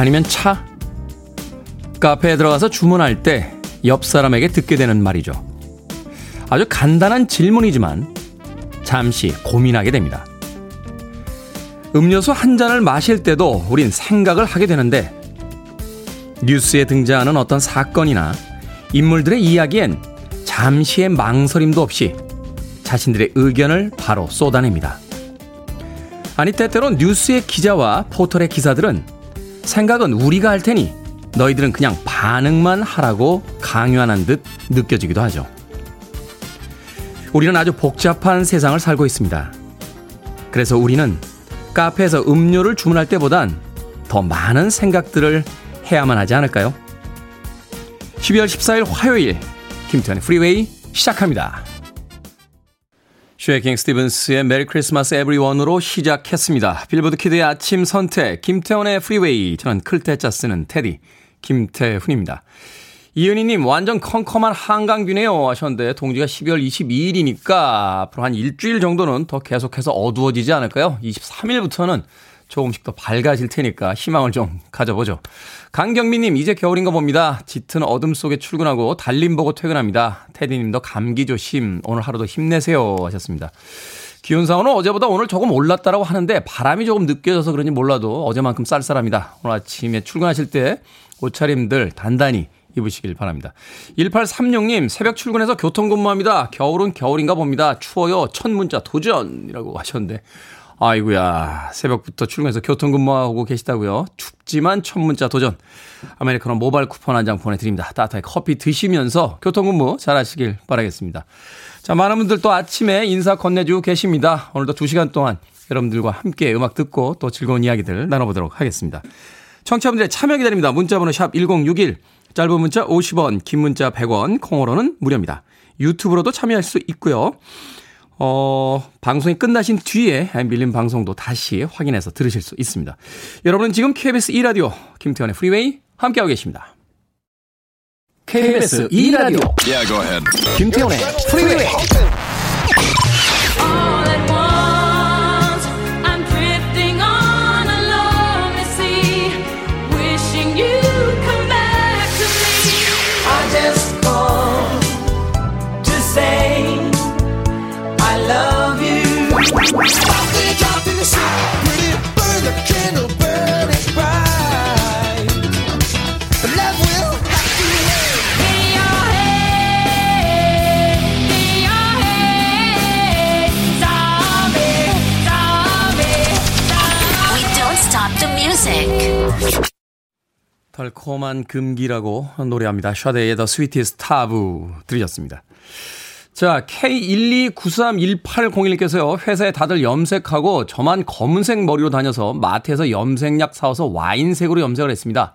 아니면 차? 카페에 들어가서 주문할 때 옆 사람에게 듣게 되는 말이죠. 아주 간단한 질문이지만 잠시 고민하게 됩니다. 음료수 한 잔을 마실 때도 우린 생각을 하게 되는데 뉴스에 등장하는 어떤 사건이나 인물들의 이야기엔 잠시의 망설임도 없이 자신들의 의견을 바로 쏟아냅니다. 아니 때때로 뉴스의 기자와 포털의 기사들은 생각은 우리가 할 테니 너희들은 그냥 반응만 하라고 강요하는 듯 느껴지기도 하죠. 우리는 아주 복잡한 세상을 살고 있습니다. 그래서 우리는 카페에서 음료를 주문할 때보단 더 많은 생각들을 해야만 하지 않을까요? 12월 14일 화요일 김태현의 프리웨이 시작합니다. 쉐이킹 스티븐스의 Merry Christmas Everyone으로 시작했습니다. 빌보드 kid의 아침 선택 김태훈의 프리웨이 저는 클 태 자 쓰는 태디 김태훈입니다. 이은희님 완전 컴컴한 한강뷰네요 하셨는데 동지가 12월 22일이니까 앞으로 한 일주일 정도는 더 계속해서 어두워지지 않을까요? 23일부터는 조금씩 더 밝아질 테니까 희망을 좀 가져보죠. 강경민님, 이제 겨울인가 봅니다. 짙은 어둠 속에 출근하고 달님 보고 퇴근합니다. 태디님도 감기 조심. 오늘 하루도 힘내세요. 하셨습니다. 기온상으로는 어제보다 오늘 조금 올랐다라고 하는데 바람이 조금 느껴져서 그런지 몰라도 어제만큼 쌀쌀합니다. 오늘 아침에 출근하실 때 옷차림들 단단히 입으시길 바랍니다. 1836님, 새벽 출근해서 교통근무합니다. 겨울은 겨울인가 봅니다. 추워요. 첫 문자 도전이라고 하셨는데. 아이구야 새벽부터 출근해서 교통근무하고 계시다고요. 춥지만 첫 문자 도전. 아메리카노 모바일 쿠폰 한 장 보내드립니다. 따뜻하게 커피 드시면서 교통근무 잘하시길 바라겠습니다. 자, 많은 분들 또 아침에 인사 건네주고 계십니다. 오늘도 2시간 동안 여러분들과 함께 음악 듣고 또 즐거운 이야기들 나눠보도록 하겠습니다. 청취자분들의 참여 기다립니다. 문자번호 샵 1061, 짧은 문자 50원, 긴 문자 100원, 콩으로는 무료입니다. 유튜브로도 참여할 수 있고요. 어, 방송이 끝나신 뒤에 밀린 방송도 다시 확인해서 들으실 수 있습니다. 여러분은 지금 KBS 2라디오 김태훈의 프리웨이 함께하고 계십니다. KBS 2라디오 yeah, 김태현의 프리웨이 달콤한 금기라고 노래합니다. 샤데이의 The Sweetest Taboo 들으셨습니다. 자, K129318011께서요, 회사에 다들 염색하고 저만 검은색 머리로 다녀서 마트에서 염색약 사와서 와인색으로 염색을 했습니다.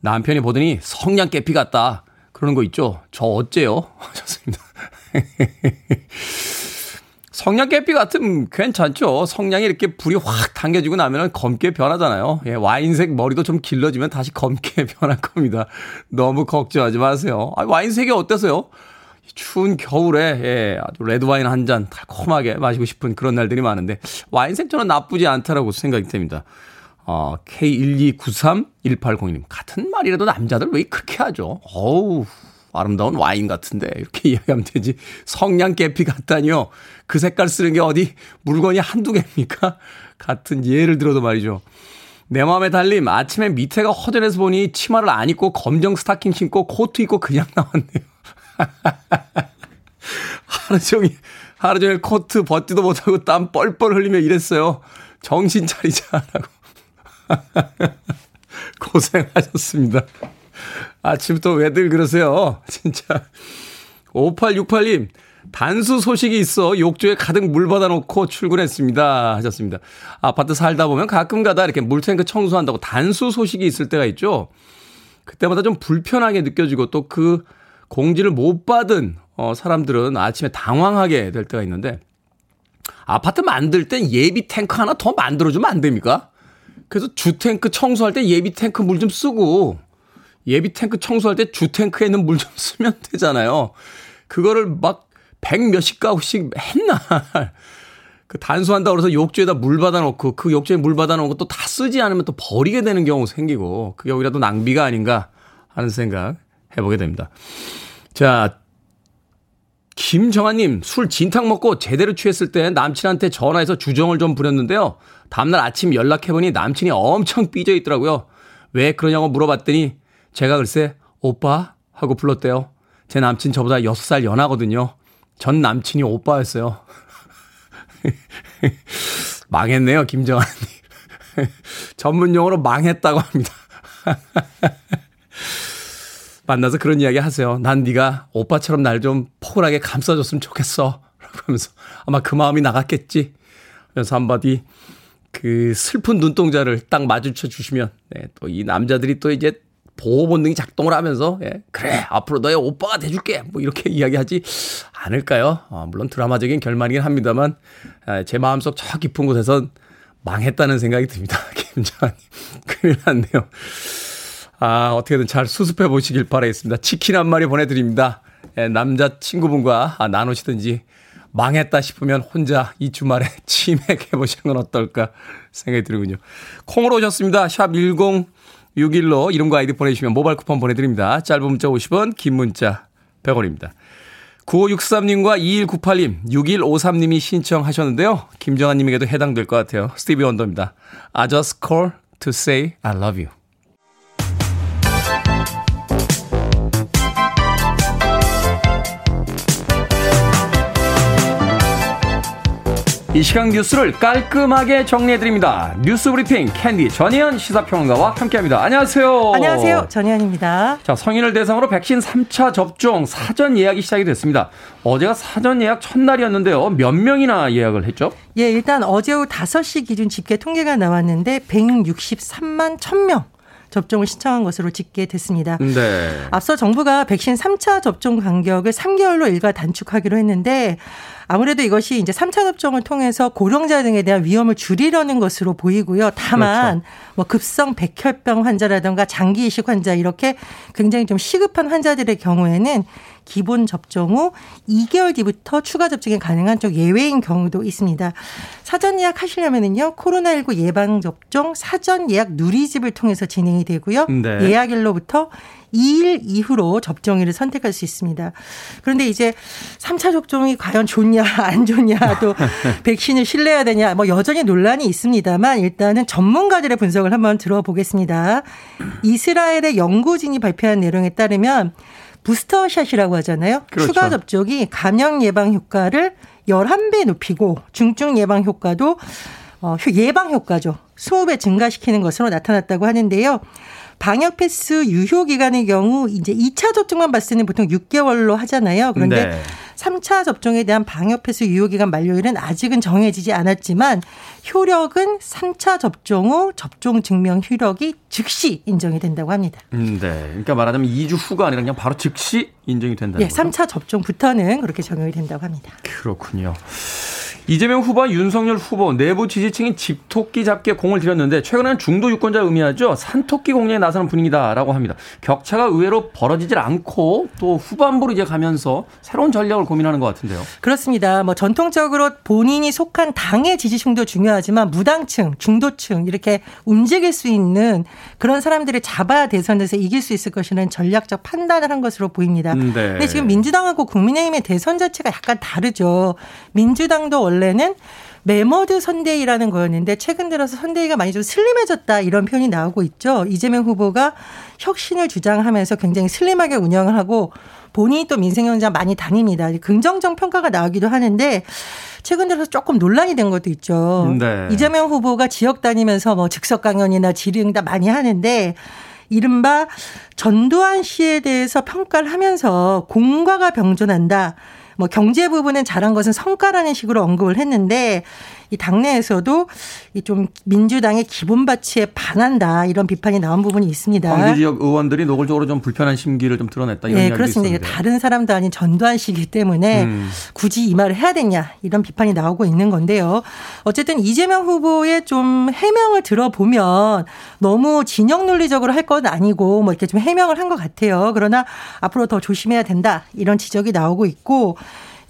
남편이 보더니 성냥 깨피 같다. 그러는 거 있죠? 저 어째요? 하셨습니다. 성냥 깨피 같으면 괜찮죠. 성냥이 이렇게 불이 확 당겨지고 나면 검게 변하잖아요. 예, 와인색 머리도 좀 길러지면 다시 검게 변할 겁니다. 너무 걱정하지 마세요. 아, 와인색이 어때서요? 추운 겨울에 예, 아주 레드 와인 한 잔 달콤하게 마시고 싶은 그런 날들이 많은데 와인색 저는 나쁘지 않다라고 생각이 됩니다. 어, K1293180님 같은 말이라도 남자들 왜 그렇게 하죠? 어우 아름다운 와인 같은데 이렇게 이야기하면 되지 성냥 깨피 같다니요. 그 색깔 쓰는 게 어디 물건이 한두 개입니까? 같은 예를 들어도 말이죠. 내 마음의 달님 아침에 밑에가 허전해서 보니 치마를 안 입고 검정 스타킹 신고 코트 입고 그냥 나왔네요. 하루 종일, 하루 종일 코트 벗지도 못하고 땀 뻘뻘 흘리며 일했어요. 정신 차리자라고. 고생하셨습니다. 아침부터 왜들 그러세요? 진짜. 5868님, 단수 소식이 있어 욕조에 가득 물 받아놓고 출근했습니다. 하셨습니다. 아파트 살다 보면 가끔 가다 이렇게 물탱크 청소한다고 단수 소식이 있을 때가 있죠. 그때마다 좀 불편하게 느껴지고 또 그 공지를 못 받은 어, 사람들은 아침에 당황하게 될 때가 있는데 아파트 만들 땐 예비 탱크 하나 더 만들어주면 안 됩니까? 그래서 주탱크 청소할 때 예비 탱크 물 좀 쓰고 예비 탱크 청소할 때 주탱크에 있는 물 좀 쓰면 되잖아요. 그거를 막 백 몇십 가구씩 맨날 그 단수한다고 그래서 욕조에다 물 받아놓고 그 욕조에 물 받아놓은 것도 다 쓰지 않으면 또 버리게 되는 경우 생기고 그게 오히려 도 낭비가 아닌가 하는 생각 해보게 됩니다. 자, 김정아님, 술 진탕 먹고 제대로 취했을 때 남친한테 전화해서 주정을 좀 부렸는데요. 다음날 아침 연락해보니 남친이 엄청 삐져 있더라고요. 왜 그러냐고 물어봤더니 제가 글쎄, 오빠? 하고 불렀대요. 제 남친 저보다 6살 연하거든요. 전 남친이 오빠였어요. 망했네요, 김정아님. 전문 용어로 망했다고 합니다. 만나서 그런 이야기 하세요. 난 네가 오빠처럼 날 좀 포근하게 감싸줬으면 좋겠어. 라고 하면서 아마 그 마음이 나갔겠지. 그래서 한마디 그 슬픈 눈동자를 딱 마주쳐 주시면 네, 또이 남자들이 또 이제 보호 본능이 작동을 하면서 예, 그래 앞으로 너의 오빠가 돼줄게 뭐 이렇게 이야기하지 않을까요? 어, 물론 드라마적인 결말이긴 합니다만 아, 제 마음속 저 깊은 곳에선 망했다는 생각이 듭니다. 김정아님 큰일 났네요. 아, 어떻게든 잘 수습해 보시길 바라겠습니다. 치킨 한 마리 보내드립니다. 예, 남자 친구분과 아, 나누시든지 망했다 싶으면 혼자 이 주말에 치맥해 보시는 건 어떨까 생각이 들군요. 콩으로 오셨습니다. 샵 1061로 이름과 아이디 보내주시면 모바일 쿠폰 보내드립니다. 짧은 문자 50원, 긴 문자 100원입니다. 9563님과 2198님, 6153님이 신청하셨는데요. 김정아님에게도 해당될 것 같아요. 스티비 원더입니다. I just call to say I love you. 이 시간 뉴스를 깔끔하게 정리해드립니다. 뉴스 브리핑 캔디 전희연 시사평론가와 함께합니다. 안녕하세요. 안녕하세요. 전희연입니다. 자, 성인을 대상으로 백신 3차 접종 사전 예약이 시작이 됐습니다. 어제가 사전 예약 첫날이었는데요. 몇 명이나 예약을 했죠? 예, 일단 어제 오후 5시 기준 집계 통계가 나왔는데 163만 1000명. 접종을 신청한 것으로 집계됐습니다. 네. 앞서 정부가 백신 3차 접종 간격을 3개월로 일괄 단축하기로 했는데 아무래도 이것이 이제 3차 접종을 통해서 고령자 등에 대한 위험을 줄이려는 것으로 보이고요. 다만 그렇죠. 뭐 급성 백혈병 환자라든가 장기 이식 환자 이렇게 굉장히 좀 시급한 환자들의 경우에는 기본 접종 후 2개월 뒤부터 추가 접종이 가능한 쪽 예외인 경우도 있습니다. 사전 예약 하시려면은요. 코로나19 예방 접종 사전 예약 누리집을 통해서 진행이 되고요. 네. 예약일로부터 2일 이후로 접종일을 선택할 수 있습니다. 그런데 이제 3차 접종이 과연 좋냐 안 좋냐 또 백신을 신뢰해야 되냐 뭐 여전히 논란이 있습니다만 일단은 전문가들의 분석을 한번 들어보겠습니다. 이스라엘의 연구진이 발표한 내용에 따르면 부스터샷이라고 하잖아요. 그렇죠. 추가 접종이 감염 예방 효과를 11배 높이고 중증 예방 효과도 어, 예방 효과죠. 20배 증가시키는 것으로 나타났다고 하는데요. 방역 패스 유효 기간의 경우 이제 2차 접종만 봤을 때는 보통 6개월로 하잖아요. 그런데 네. 3차 접종에 대한 방역 패스 유효 기간 만료일은 아직은 정해지지 않았지만 효력은 3차 접종 후 접종 증명 효력이 즉시 인정이 된다고 합니다. 음, 네. 그러니까 말하자면 2주 후가 아니라 그냥 바로 즉시 인정이 된다는 예, 거죠. 3차 접종부터는 그렇게 적용이 된다고 합니다. 그렇군요. 이재명 후보와 윤석열 후보 내부 지지층이 집토끼 잡기에 공을 들였는데 최근에는 중도 유권자 의미하죠. 산토끼 공략에 나서는 분위기다라고 합니다. 격차가 의외로 벌어지질 않고 또 후반부로 이제 가면서 새로운 전략을 고민하는 것 같은데요. 그렇습니다. 뭐 전통적으로 본인이 속한 당의 지지층도 중요하지만 무당층, 중도층 이렇게 움직일 수 있는 그런 사람들을 잡아야 대선에서 이길 수 있을 것이라는 전략적 판단을 한 것으로 보입니다. 네. 근데 지금 민주당하고 국민의힘의 대선 자체가 약간 다르죠. 민주당도 원래 원래는 메머드 선대위라는 거였는데 최근 들어서 선대위가 많이 좀 슬림해졌다 이런 표현이 나오고 있죠. 이재명 후보가 혁신을 주장하면서 굉장히 슬림하게 운영을 하고 본인이 또 민생현장 많이 다닙니다. 긍정적 평가가 나오기도 하는데 최근 들어서 조금 논란이 된 것도 있죠. 네. 이재명 후보가 지역 다니면서 뭐 즉석 강연이나 질의응답 많이 하는데 이른바 전두환 씨에 대해서 평가를 하면서 공과가 병존한다. 뭐 경제 부분은 잘한 것은 성과라는 식으로 언급을 했는데 이 당내에서도 이 좀 민주당의 기본 가치에 반한다 이런 비판이 나온 부분이 있습니다. 광주 지역 의원들이 노골적으로 좀 불편한 심기를 좀 드러냈다 이런 네, 그렇습니다. 있었는데. 다른 사람도 아닌 전두환 씨이기 때문에 음. 굳이 이 말을 해야 되냐 이런 비판이 나오고 있는 건데요. 어쨌든 이재명 후보의 좀 해명을 들어보면 너무 진영 논리적으로 할 건 아니고 뭐 이렇게 좀 해명을 한 것 같아요. 그러나 앞으로 더 조심해야 된다 이런 지적이 나오고 있고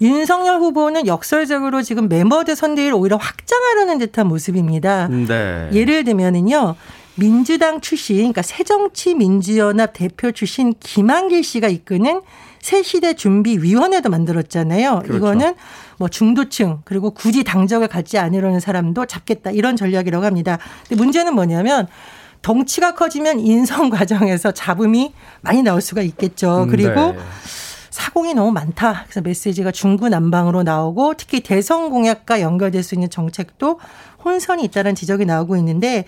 윤석열 후보는 역설적으로 지금 멤버들 선대위를 오히려 확장하려는 듯한 모습입니다. 네. 예를 들면은요. 민주당 출신, 그러니까 새정치민주연합 대표 출신 김한길 씨가 이끄는 새시대 준비위원회도 만들었잖아요. 그렇죠. 이거는 뭐 중도층 그리고 굳이 당적을 갖지 않으려는 사람도 잡겠다 이런 전략이라고 합니다. 근데 문제는 뭐냐면 덩치가 커지면 인성 과정에서 잡음이 많이 나올 수가 있겠죠. 그리고 네. 사공이 너무 많다. 그래서 메시지가 중구난방으로 나오고 특히 대선 공약과 연결될 수 있는 정책도 혼선이 있다는 지적이 나오고 있는데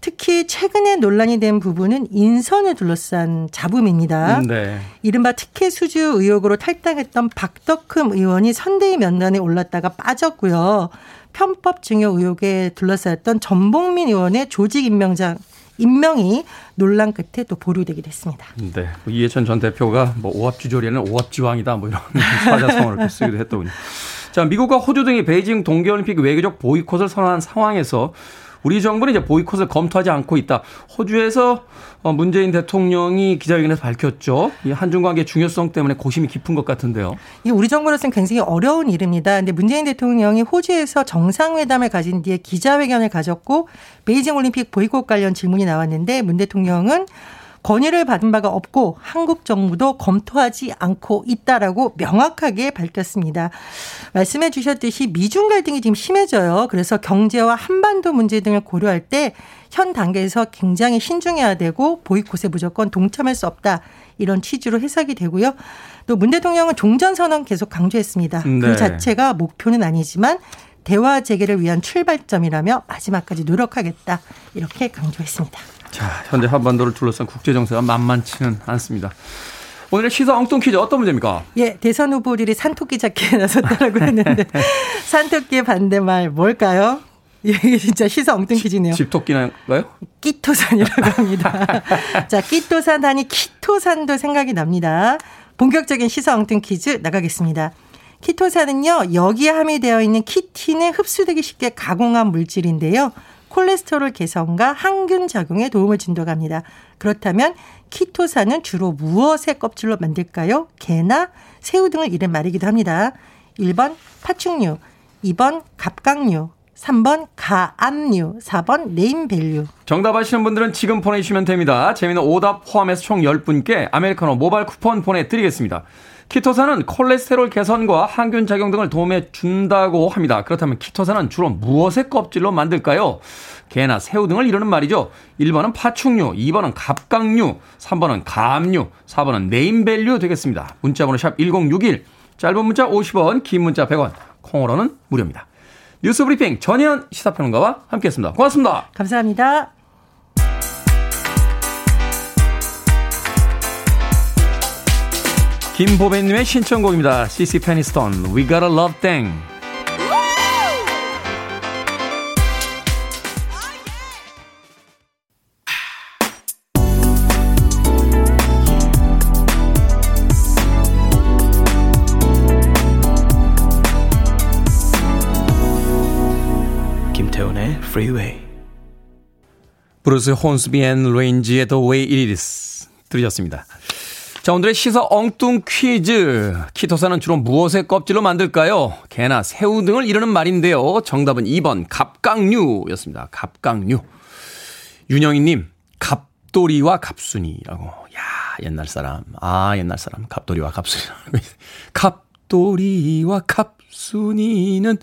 특히 최근에 논란이 된 부분은 인선을 둘러싼 잡음입니다. 네. 이른바 특혜 수주 의혹으로 탈당했던 박덕흠 의원이 선대위 면단에 올랐다가 빠졌고요. 편법 증여 의혹에 둘러싸였던 전봉민 의원의 조직 임명장 임명이 논란 끝에 또 보류되기도 했습니다. 네. 이해찬 전 대표가 뭐 오합지졸에는 오합지왕이다 뭐 이런 사자성어를 쓰기도 했더군요. 자, 미국과 호주 등이 베이징 동계올림픽 외교적 보이콧을 선언한 상황에서 우리 정부는 이제 보이콧을 검토하지 않고 있다. 호주에서 어, 문재인 대통령이 기자회견에서 밝혔죠. 이 한중 관계 중요성 때문에 고심이 깊은 것 같은데요. 이 우리 정부로서는 굉장히 어려운 일입니다. 근데 문재인 대통령이 호주에서 정상회담을 가진 뒤에 기자회견을 가졌고 베이징 올림픽 보이콧 관련 질문이 나왔는데 문 대통령은 건의를 받은 바가 없고 한국 정부도 검토하지 않고 있다라고 명확하게 밝혔습니다. 말씀해 주셨듯이 미중 갈등이 지금 심해져요. 그래서 경제와 한반도 문제 등을 고려할 때 현 단계에서 굉장히 신중해야 되고 보이콧에 무조건 동참할 수 없다. 이런 취지로 해석이 되고요. 또 문 대통령은 종전 선언 계속 강조했습니다. 그 네. 그 자체가 목표는 아니지만 대화 재개를 위한 출발점이라며 마지막까지 노력하겠다. 이렇게 강조했습니다. 자, 현재 한반도를 둘러싼 국제 정세가 만만치는 않습니다. 오늘의 시사 엉뚱 퀴즈 어떤 문제입니까? 예, 대선 후보들이 산토끼 잡기에 나섰다고 했는데 산토끼의 반대말 뭘까요? 이게 진짜 시사 엉뚱 퀴즈네요. 집토끼인가요? 끼토산이라고 합니다. 자, 끼토산 하니 키토산도 생각이 납니다. 본격적인 시사 엉뚱 퀴즈 나가겠습니다. 키토산은요, 여기에 함유되어 있는 키틴을 흡수되기 쉽게 가공한 물질인데요. 콜레스테롤 개선과 항균 작용에 도움을 준다고 합니다. 그렇다면 키토산은 주로 무엇의 껍질로 만들까요? 게나 새우 등을 이른 말이기도 합니다. 1번 파충류, 2번 갑각류, 3번 가압류, 4번 네임밸류. 정답 아시는 분들은 지금 보내주시면 됩니다. 재미있는 오답 포함해서 총 10분께 아메리카노 모바일 쿠폰 보내드리겠습니다. 키토산은 콜레스테롤 개선과 항균 작용 등을 도움해 준다고 합니다. 그렇다면 키토산은 주로 무엇의 껍질로 만들까요? 게나 새우 등을 이르는 말이죠. 1번은 파충류, 2번은 갑각류, 3번은 가압류, 4번은 네임밸류 되겠습니다. 문자번호 샵 1061, 짧은 문자 50원, 긴 문자 100원, 콩으로는 무료입니다. 뉴스 브리핑 전혜연 시사평론가와 함께했습니다. 고맙습니다. 감사합니다. 김보배님의 신청곡입니다. CC 페니스톤, We Gotta Love Thing. 김태훈의 Freeway. 브루스 혼스비 앤 레인지의 The Way It Is 들으셨습니다. 자, 오늘의 시사 엉뚱 퀴즈. 키토산은 주로 무엇의 껍질로 만들까요? 개나 새우 등을 이루는 말인데요. 정답은 2번 갑각류였습니다. 갑각류. 윤영희님, 갑돌이와 갑순이라고. 야, 옛날 사람. 아, 옛날 사람. 갑돌이와 갑순이. 갑돌이와 갑순이는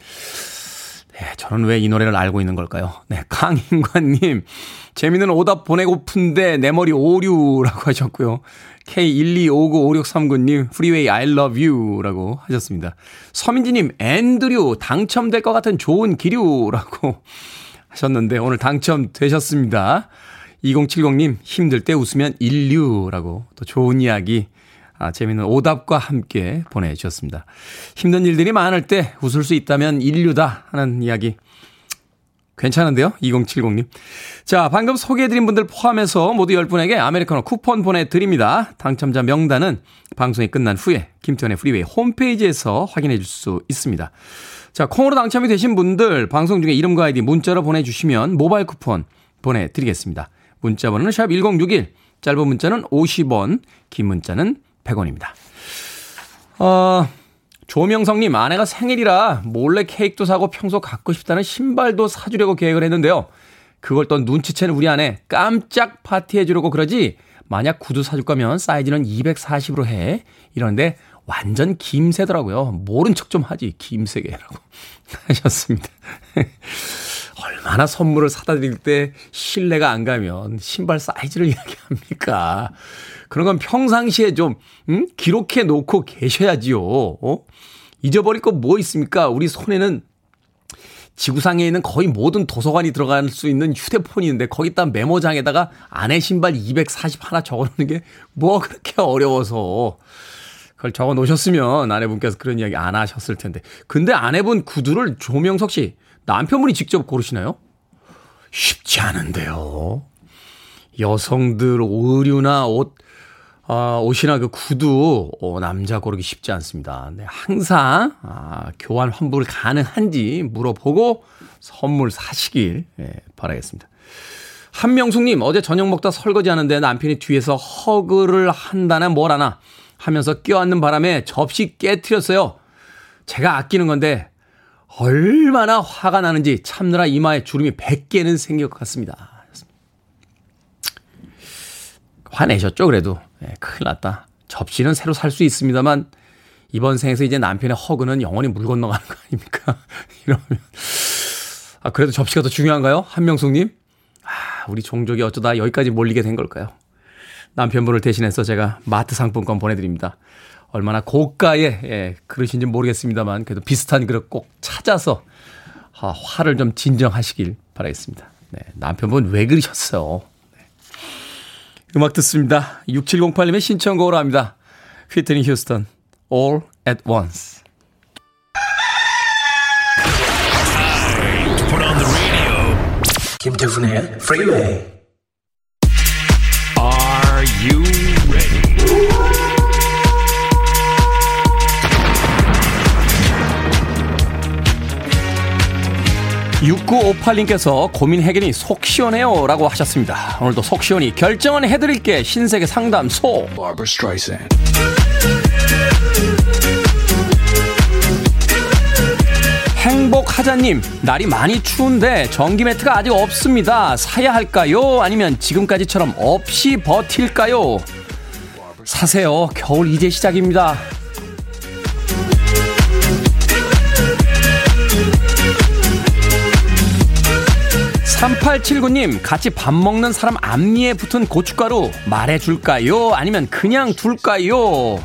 네, 저는 왜 이 노래를 알고 있는 걸까요? 네, 강인관님. 재미있는 오답 보내고픈데 내 머리 오류라고 하셨고요. K1259563님, 프리웨이 I love you 라고 하셨습니다. 서민지님, 앤드류, 당첨될 것 같은 좋은 기류라고 하셨는데, 오늘 당첨되셨습니다. 2070님, 힘들 때 웃으면 일류라고 또 좋은 이야기 아, 재미있는 오답과 함께 보내주셨습니다. 힘든 일들이 많을 때 웃을 수 있다면 일류다 하는 이야기. 괜찮은데요? 2070님. 자, 방금 소개해드린 분들 포함해서 모두 10분에게 아메리카노 쿠폰 보내드립니다. 당첨자 명단은 방송이 끝난 후에 김태훈의 프리웨이 홈페이지에서 확인해 줄 수 있습니다. 자, 콩으로 당첨이 되신 분들 방송 중에 이름과 아이디 문자로 보내주시면 모바일 쿠폰 보내드리겠습니다. 문자 번호는 샵 1061, 짧은 문자는 50원, 긴 문자는 100원입니다. 어, 조명성님, 아내가 생일이라 몰래 케이크도 사고 평소 갖고 싶다는 신발도 사주려고 계획을 했는데요. 그걸 또 눈치챈 우리 아내 깜짝 파티해주려고 그러지 만약 구두 사줄 거면 사이즈는 240으로 해. 이러는데 완전 김새더라고요. 모른 척 좀 하지. 김새게라고 하셨습니다. 얼마나 선물을 사다 드릴 때 신뢰가 안 가면 신발 사이즈를 이야기합니까? 그런 건 평상시에 좀, 음? 기록해 놓고 계셔야지요. 어? 잊어버릴 거 뭐 있습니까? 우리 손에는 지구상에 있는 거의 모든 도서관이 들어갈 수 있는 휴대폰이 있는데 거기다 메모장에다가 아내 신발 240 하나 적어 놓는 게 뭐 그렇게 어려워서 그걸 적어 놓으셨으면 아내분께서 그런 이야기 안 하셨을 텐데. 근데 아내분 구두를 조명석 씨 남편분이 직접 고르시나요? 쉽지 않은데요. 여성들 의류나 옷, 아, 옷이나 그 구두, 어, 남자 고르기 쉽지 않습니다. 네, 항상, 아, 교환 환불 가능한지 물어보고 선물 사시길, 예, 바라겠습니다. 한명숙님, 어제 저녁 먹다 설거지 하는데 남편이 뒤에서 허그를 한다나 뭐라나 하면서 껴안는 바람에 접시 깨트렸어요. 제가 아끼는 건데 얼마나 화가 나는지 참느라 이마에 주름이 100개는 생길 것 같습니다. 화내셨죠, 그래도. 네, 큰일 났다. 접시는 새로 살 수 있습니다만, 이번 생에서 이제 남편의 허그는 영원히 물 건너가는 거 아닙니까? 이러면. 아, 그래도 접시가 더 중요한가요? 한명숙님? 아, 우리 종족이 어쩌다 여기까지 몰리게 된 걸까요? 남편분을 대신해서 제가 마트 상품권 보내드립니다. 얼마나 고가의 예, 그릇인지 모르겠습니다만 그래도 비슷한 그릇 꼭 찾아서 아, 화를 좀 진정하시길 바라겠습니다. 네, 남편분 왜 그러셨어요? 네. 음악 듣습니다. 6708님의 신청곡으로 합니다. 휘트니 휴스턴 All at Once 김태훈의 프 6958님께서 고민 해결이 속 시원해요 라고 하셨습니다. 오늘도 속 시원히 결정은 해드릴게 신세계 상담소. 행복하자님, 날이 많이 추운데 전기 매트가 아직 없습니다. 사야 할까요? 아니면 지금까지처럼 없이 버틸까요? 사세요. 겨울 이제 시작입니다. 3879님, 같이 밥 먹는 사람 앞니에 붙은 고춧가루 말해줄까요? 아니면 그냥 둘까요?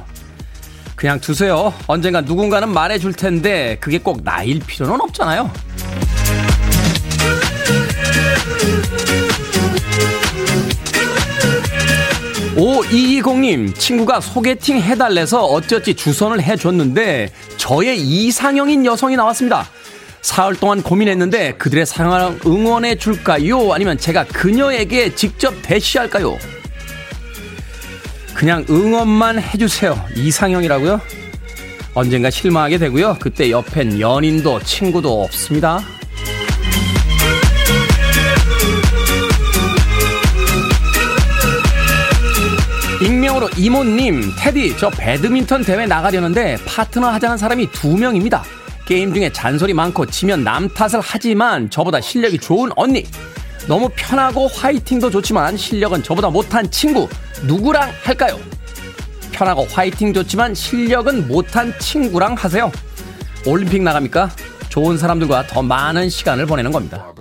그냥 두세요. 언젠가 누군가는 말해줄 텐데, 그게 꼭 나일 필요는 없잖아요. 5220님, 친구가 소개팅 해달래서 어쩌지 주선을 해줬는데, 저의 이상형인 여성이 나왔습니다. 사흘 동안 고민했는데 그들의 사랑을 응원해 줄까요? 아니면 제가 그녀에게 직접 대시할까요? 그냥 응원만 해주세요. 이상형이라고요? 언젠가 실망하게 되고요. 그때 옆엔 연인도 친구도 없습니다. 익명으로 이모님, 테디, 저 배드민턴 대회 나가려는데 파트너 하자는 사람이 두 명입니다. 게임 중에 잔소리 많고 지면 남 탓을 하지만 저보다 실력이 좋은 언니. 너무 편하고 화이팅도 좋지만 실력은 저보다 못한 친구. 누구랑 할까요? 편하고 화이팅 좋지만 실력은 못한 친구랑 하세요. 올림픽 나갑니까? 좋은 사람들과 더 많은 시간을 보내는 겁니다.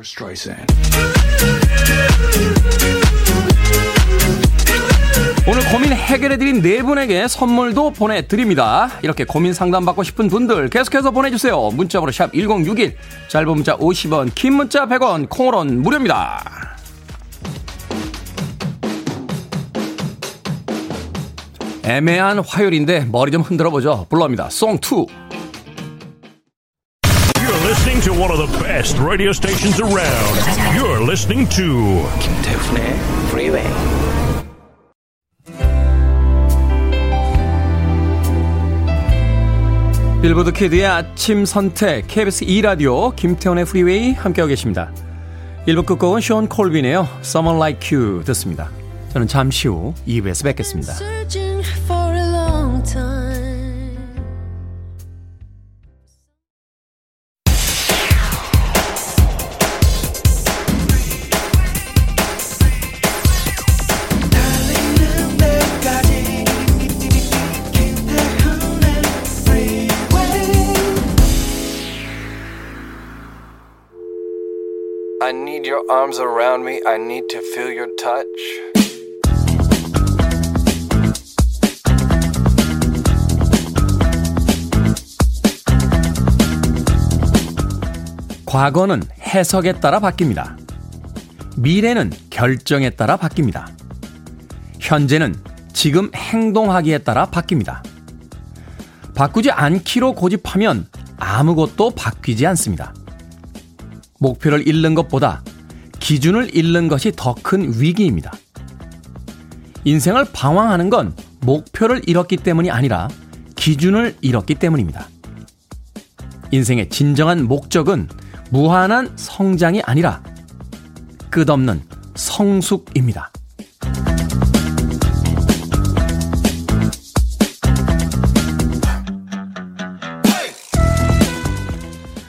오늘 고민 해결해드린 네 분에게 선물도 보내드립니다. 이렇게 고민 상담받고 싶은 분들 계속해서 보내주세요. 문자번호 샵 1061, 짧은 문자 50원, 긴 문자 100원, 콩으로는 무료입니다. 애매한 화요일인데 머리 좀 흔들어 보죠. 불러옵니다. 송2. You're listening to one of the best radio stations around. You're listening to 김태훈의 Freeway. 빌보드 kid의 아침 선택 KBS 2라디오 김태훈의 프리웨이 함께하고 계십니다. 1부 끝곡은 숀 콜빈의 Someone Like You 듣습니다. 저는 잠시 후 2부에서 뵙겠습니다. Your arms around me. I need to feel your touch. 과거는 해석에 따라 바뀝니다. 미래는 결정에 따라 바뀝니다. 현재는 지금 행동하기에 따라 바뀝니다. 바꾸지 않기로 고집하면 아무것도 바뀌지 않습니다. 목표를 잃는 것보다 기준을 잃는 것이 더 큰 위기입니다. 인생을 방황하는 건 목표를 잃었기 때문이 아니라 기준을 잃었기 때문입니다. 인생의 진정한 목적은 무한한 성장이 아니라 끝없는 성숙입니다.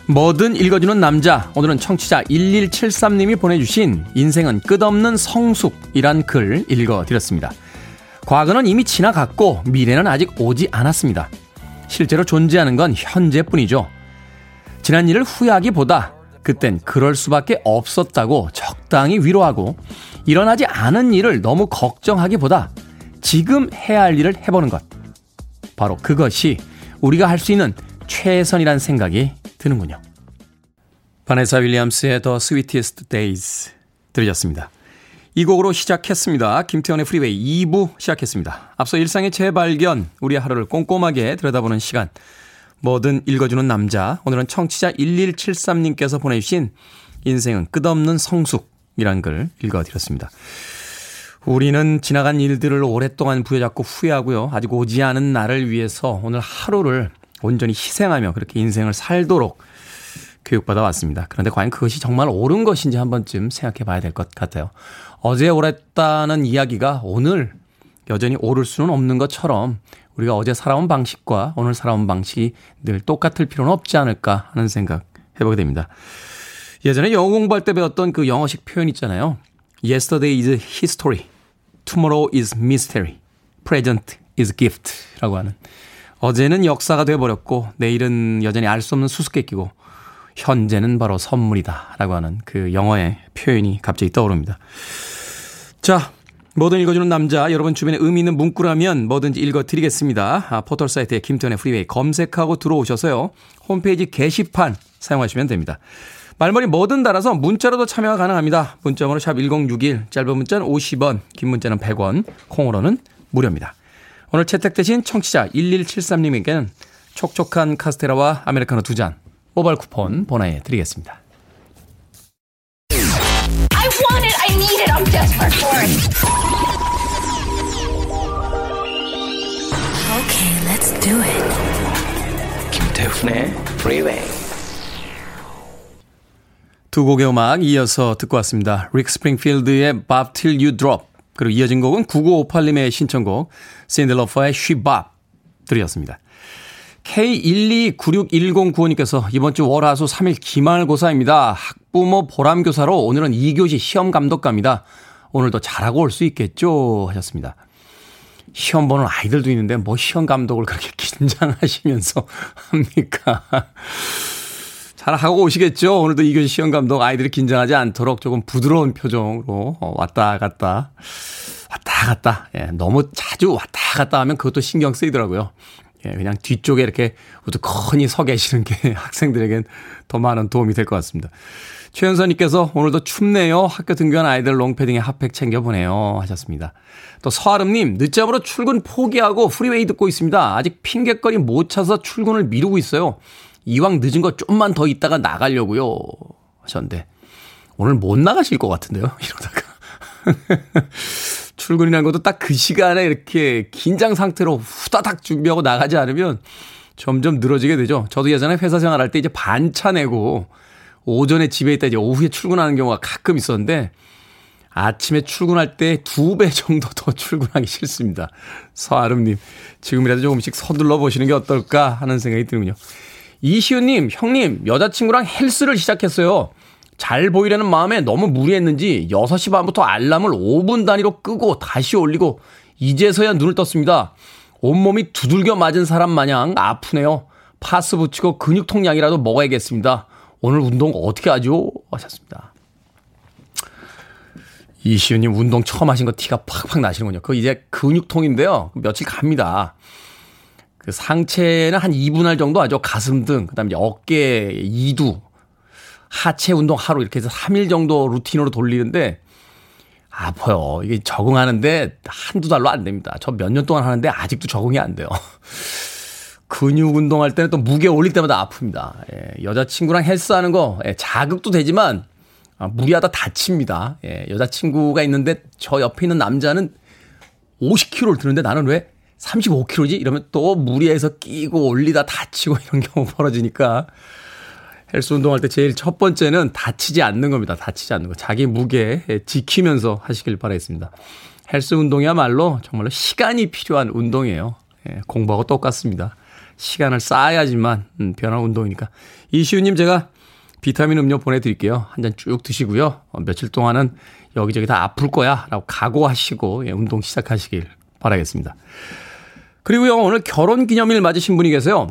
뭐든 읽어주는 남자. 오늘은 청취자 1173님이 보내주신 인생은 끝없는 성숙이란 글 읽어드렸습니다. 과거는 이미 지나갔고 미래는 아직 오지 않았습니다. 실제로 존재하는 건 현재뿐이죠. 지난 일을 후회하기보다 그땐 그럴 수밖에 없었다고 적당히 위로하고 일어나지 않은 일을 너무 걱정하기보다 지금 해야 할 일을 해보는 것. 바로 그것이 우리가 할 수 있는 최선이란 생각이 드는군요. 바네사 윌리엄스의 The Sweetest Days 들으셨습니다. 이 곡으로 시작했습니다. 김태현의 프리웨이 2부 시작했습니다. 앞서 일상의 재발견, 우리의 하루를 꼼꼼하게 들여다보는 시간. 뭐든 읽어주는 남자. 오늘은 청취자 1173님께서 보내주신 인생은 끝없는 성숙이란 글 읽어드렸습니다. 우리는 지나간 일들을 오랫동안 부여잡고 후회하고요. 아직 오지 않은 나를 위해서 오늘 하루를 온전히 희생하며 그렇게 인생을 살도록 교육받아 왔습니다. 그런데 과연 그것이 정말 옳은 것인지 한 번쯤 생각해 봐야 될 것 같아요. 어제 옳았다는 이야기가 오늘 여전히 옳을 수는 없는 것처럼 우리가 어제 살아온 방식과 오늘 살아온 방식이 늘 똑같을 필요는 없지 않을까 하는 생각 해보게 됩니다. 예전에 영어 공부할 때 배웠던 그 영어식 표현 있잖아요. Yesterday is history. Tomorrow is mystery. Present is gift. 라고 하는. 어제는 역사가 돼버렸고, 내일은 여전히 알 수 없는 수수께끼고, 현재는 바로 선물이다. 라고 하는 그 영어의 표현이 갑자기 떠오릅니다. 자, 뭐든 읽어주는 남자, 여러분 주변에 의미 있는 문구라면 뭐든지 읽어드리겠습니다. 아, 포털 사이트에 김태훈의 프리웨이 검색하고 들어오셔서요. 홈페이지 게시판 사용하시면 됩니다. 말머리 뭐든 달아서 문자로도 참여가 가능합니다. 문자번호 샵 1061, 짧은 문자는 50원, 긴 문자는 100원, 콩으로는 무료입니다. 오늘 채택되신 청취자 1173님에게는 촉촉한 카스테라와 아메리카노 두 잔 모바일 쿠폰 보내 드리겠습니다. I want it, I need it, I'm desperate for it. Okay, let's do it. 김태훈의 Freeway. 두 곡의 음악 이어서 듣고 왔습니다. 릭 스프링필드의 Bob Till You Drop 그리고 이어진 곡은 9958님의 신청곡 샌들러퍼의 She Bop 들이었습니다. K1296109님께서 이번 주 월화수 3일 기말고사입니다. 학부모 보람교사로 오늘은 2교시 시험 감독갑니다. 오늘도 잘하고 올 수 있겠죠? 하셨습니다. 시험 보는 아이들도 있는데 뭐 시험 감독을 그렇게 긴장하시면서 합니까? 잘 하고 오시겠죠? 오늘도 2교시 시험 감독 아이들이 긴장하지 않도록 조금 부드러운 표정으로 어, 왔다 갔다 왔다 갔다 예, 너무 자주 왔다 갔다 하면 그것도 신경 쓰이더라고요. 예, 그냥 뒤쪽에 이렇게 우두커니 서 계시는 게 학생들에겐 더 많은 도움이 될 것 같습니다. 최현선님께서 오늘도 춥네요. 학교 등교한 아이들 롱패딩에 핫팩 챙겨보내요. 하셨습니다. 또 서아름님, 늦잠으로 출근 포기하고 프리웨이 듣고 있습니다. 아직 핑계거리 못 찾아서 출근을 미루고 있어요. 이왕 늦은 거 좀만 더 있다가 나가려고요. 하셨는데, 오늘 못 나가실 것 같은데요. 이러다가. 출근이라는 것도 딱 그 시간에 이렇게 긴장 상태로 후다닥 준비하고 나가지 않으면 점점 늘어지게 되죠. 저도 예전에 회사 생활할 때 이제 반차 내고 오전에 집에 있다 이제 오후에 출근하는 경우가 가끔 있었는데 아침에 출근할 때 두 배 정도 더 출근하기 싫습니다. 서아름님, 지금이라도 조금씩 서둘러 보시는 게 어떨까 하는 생각이 드는군요. 이시우님, 형님, 여자친구랑 헬스를 시작했어요. 잘 보이려는 마음에 너무 무리했는지 6시 반부터 알람을 5분 단위로 끄고 다시 올리고 이제서야 눈을 떴습니다. 온몸이 두들겨 맞은 사람 마냥 아프네요. 파스 붙이고 근육통약이라도 먹어야겠습니다. 오늘 운동 어떻게 하죠? 하셨습니다. 이시우님 운동 처음 하신 거 티가 팍팍 나시는군요. 그거 이제 근육통인데요. 며칠 갑니다. 그 상체는 한 2분할 정도 하죠. 가슴 등, 그 다음에 어깨 2두, 하체 운동 하루 이렇게 해서 3일 정도 루틴으로 돌리는데 아파요. 이게 적응하는데 한두 달로 안 됩니다. 저 몇 년 동안 하는데 아직도 적응이 안 돼요. 근육 운동할 때는 또 무게 올릴 때마다 아픕니다. 예, 여자친구랑 헬스하는 거 예, 자극도 되지만 아, 무리하다 다칩니다. 예, 여자친구가 있는데 저 옆에 있는 남자는 50kg를 드는데 나는 왜 35kg지? 이러면 또 무리해서 끼고 올리다 다치고 이런 경우 벌어지니까 헬스 운동할 때 제일 첫 번째는 다치지 않는 겁니다. 다치지 않는 거. 자기 무게 지키면서 하시길 바라겠습니다. 헬스 운동이야말로 정말로 시간이 필요한 운동이에요. 예, 공부하고 똑같습니다. 시간을 쌓아야지만 음, 변화 운동이니까. 이시우님 제가 비타민 음료 보내드릴게요. 한 잔 쭉 드시고요. 어, 며칠 동안은 여기저기 다 아플 거야 라고 각오하시고 예, 운동 시작하시길 바라겠습니다. 그리고요 오늘 결혼 기념일 맞으신 분이 계세요.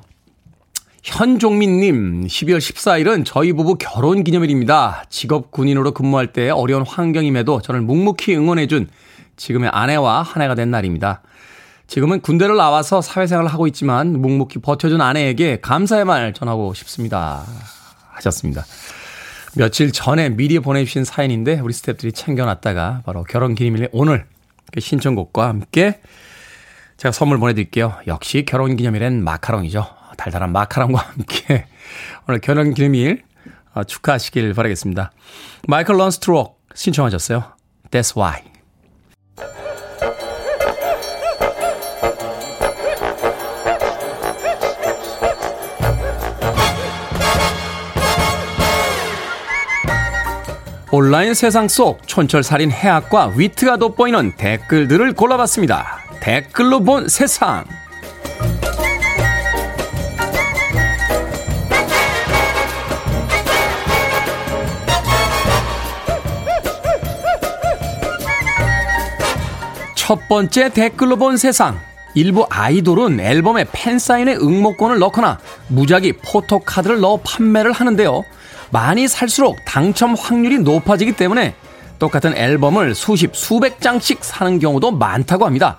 현종민님, 12월 14일은 저희 부부 결혼 기념일입니다. 직업 군인으로 근무할 때 어려운 환경임에도 저를 묵묵히 응원해준 지금의 아내와 한 해가 된 날입니다. 지금은 군대를 나와서 사회생활을 하고 있지만 묵묵히 버텨준 아내에게 감사의 말 전하고 싶습니다. 하셨습니다. 며칠 전에 미리 보내주신 사연인데 우리 스태프들이 챙겨놨다가 바로 결혼 기념일에 오늘 그 신청곡과 함께 제가 선물 보내드릴게요. 역시 결혼 기념일엔 마카롱이죠. 달달한 마카롱과 함께 오늘 결혼 기념일 어, 축하하시길 바라겠습니다. 마이클 런스트록 신청하셨어요. That's why. 온라인 세상 속 촌철살인 해학과 위트가 돋보이는 댓글들을 골라봤습니다. 댓글로 본 세상. 첫 번째 댓글로 본 세상. 일부 아이돌은 앨범에 팬사인의 응모권을 넣거나 무작위 포토카드를 넣어 판매를 하는데요. 많이 살수록 당첨 확률이 높아지기 때문에 똑같은 앨범을 수십, 수백 장씩 사는 경우도 많다고 합니다.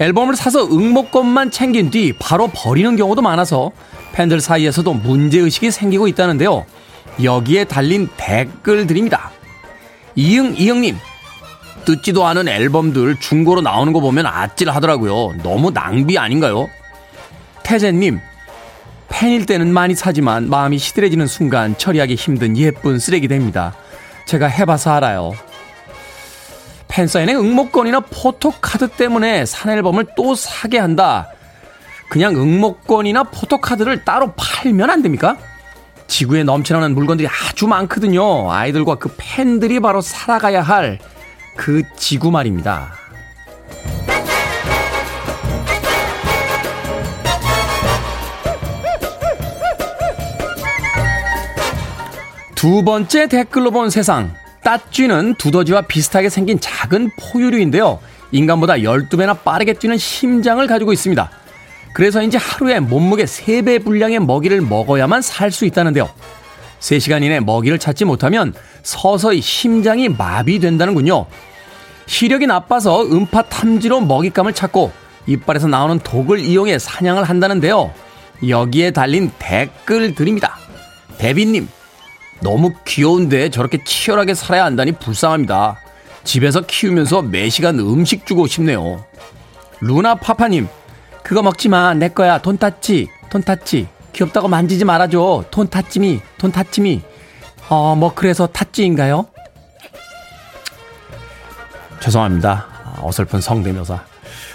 앨범을 사서 응모권만 챙긴 뒤 바로 버리는 경우도 많아서 팬들 사이에서도 문제의식이 생기고 있다는데요. 여기에 달린 댓글들입니다. 이응, 이응님. 듣지도 않은 앨범들 중고로 나오는 거 보면 아찔하더라고요. 너무 낭비 아닌가요? 태재님. 팬일 때는 많이 사지만 마음이 시들해지는 순간 처리하기 힘든 예쁜 쓰레기 됩니다. 제가 해봐서 알아요. 팬사인의 응모권이나 포토카드 때문에 산 앨범을 또 사게 한다. 그냥 응모권이나 포토카드를 따로 팔면 안 됩니까? 지구에 넘쳐나는 물건들이 아주 많거든요. 아이들과 그 팬들이 바로 살아가야 할 그 지구 말입니다. 두 번째 댓글로 본 세상. 따쥐는 두더지와 비슷하게 생긴 작은 포유류인데요. 인간보다 12배나 빠르게 뛰는 심장을 가지고 있습니다. 그래서인지 하루에 몸무게 3배 분량의 먹이를 먹어야만 살 수 있다는데요. 3시간 이내 먹이를 찾지 못하면 서서히 심장이 마비된다는군요. 시력이 나빠서 음파 탐지로 먹잇감을 찾고 이빨에서 나오는 독을 이용해 사냥을 한다는데요. 여기에 달린 댓글들입니다. 데비님, 너무 귀여운데 저렇게 치열하게 살아야 한다니 불쌍합니다. 집에서 키우면서 매시간 음식 주고 싶네요. 루나 파파님, 그거 먹지 마. 내 거야. 돈 탔지. 돈 탔지. 귀엽다고 만지지 말아줘. 돈 탔지미. 돈 탔지미. 어, 뭐 그래서 탔지인가요? 죄송합니다. 어설픈 성대묘사.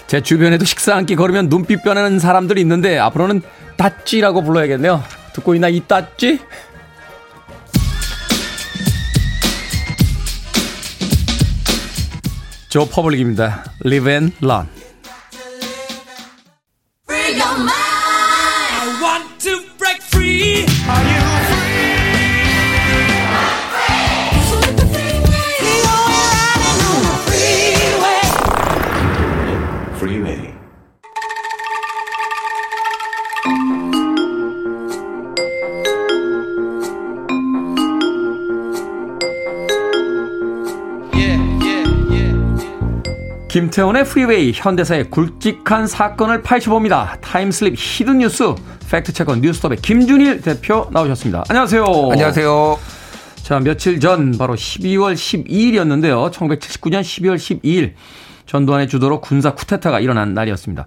제 주변에도 식사 한 끼 걸으면 눈빛 변하는 사람들이 있는데 앞으로는 땄지라고 불러야겠네요. 듣고 있나 이 땄지? 조 퍼블릭입니다. Live and Learn. 김태훈의 프리웨이 현대사의 굵직한 사건을 파헤쳐봅니다. time slip hidden 뉴스 fact checker 뉴스톱의 김준일 대표 나오셨습니다. 안녕하세요. 안녕하세요. 자 며칠 전 바로 12월 12일이었는데요. 1979년 12월 12일 전두환의 주도로 군사 쿠데타가 일어난 날이었습니다.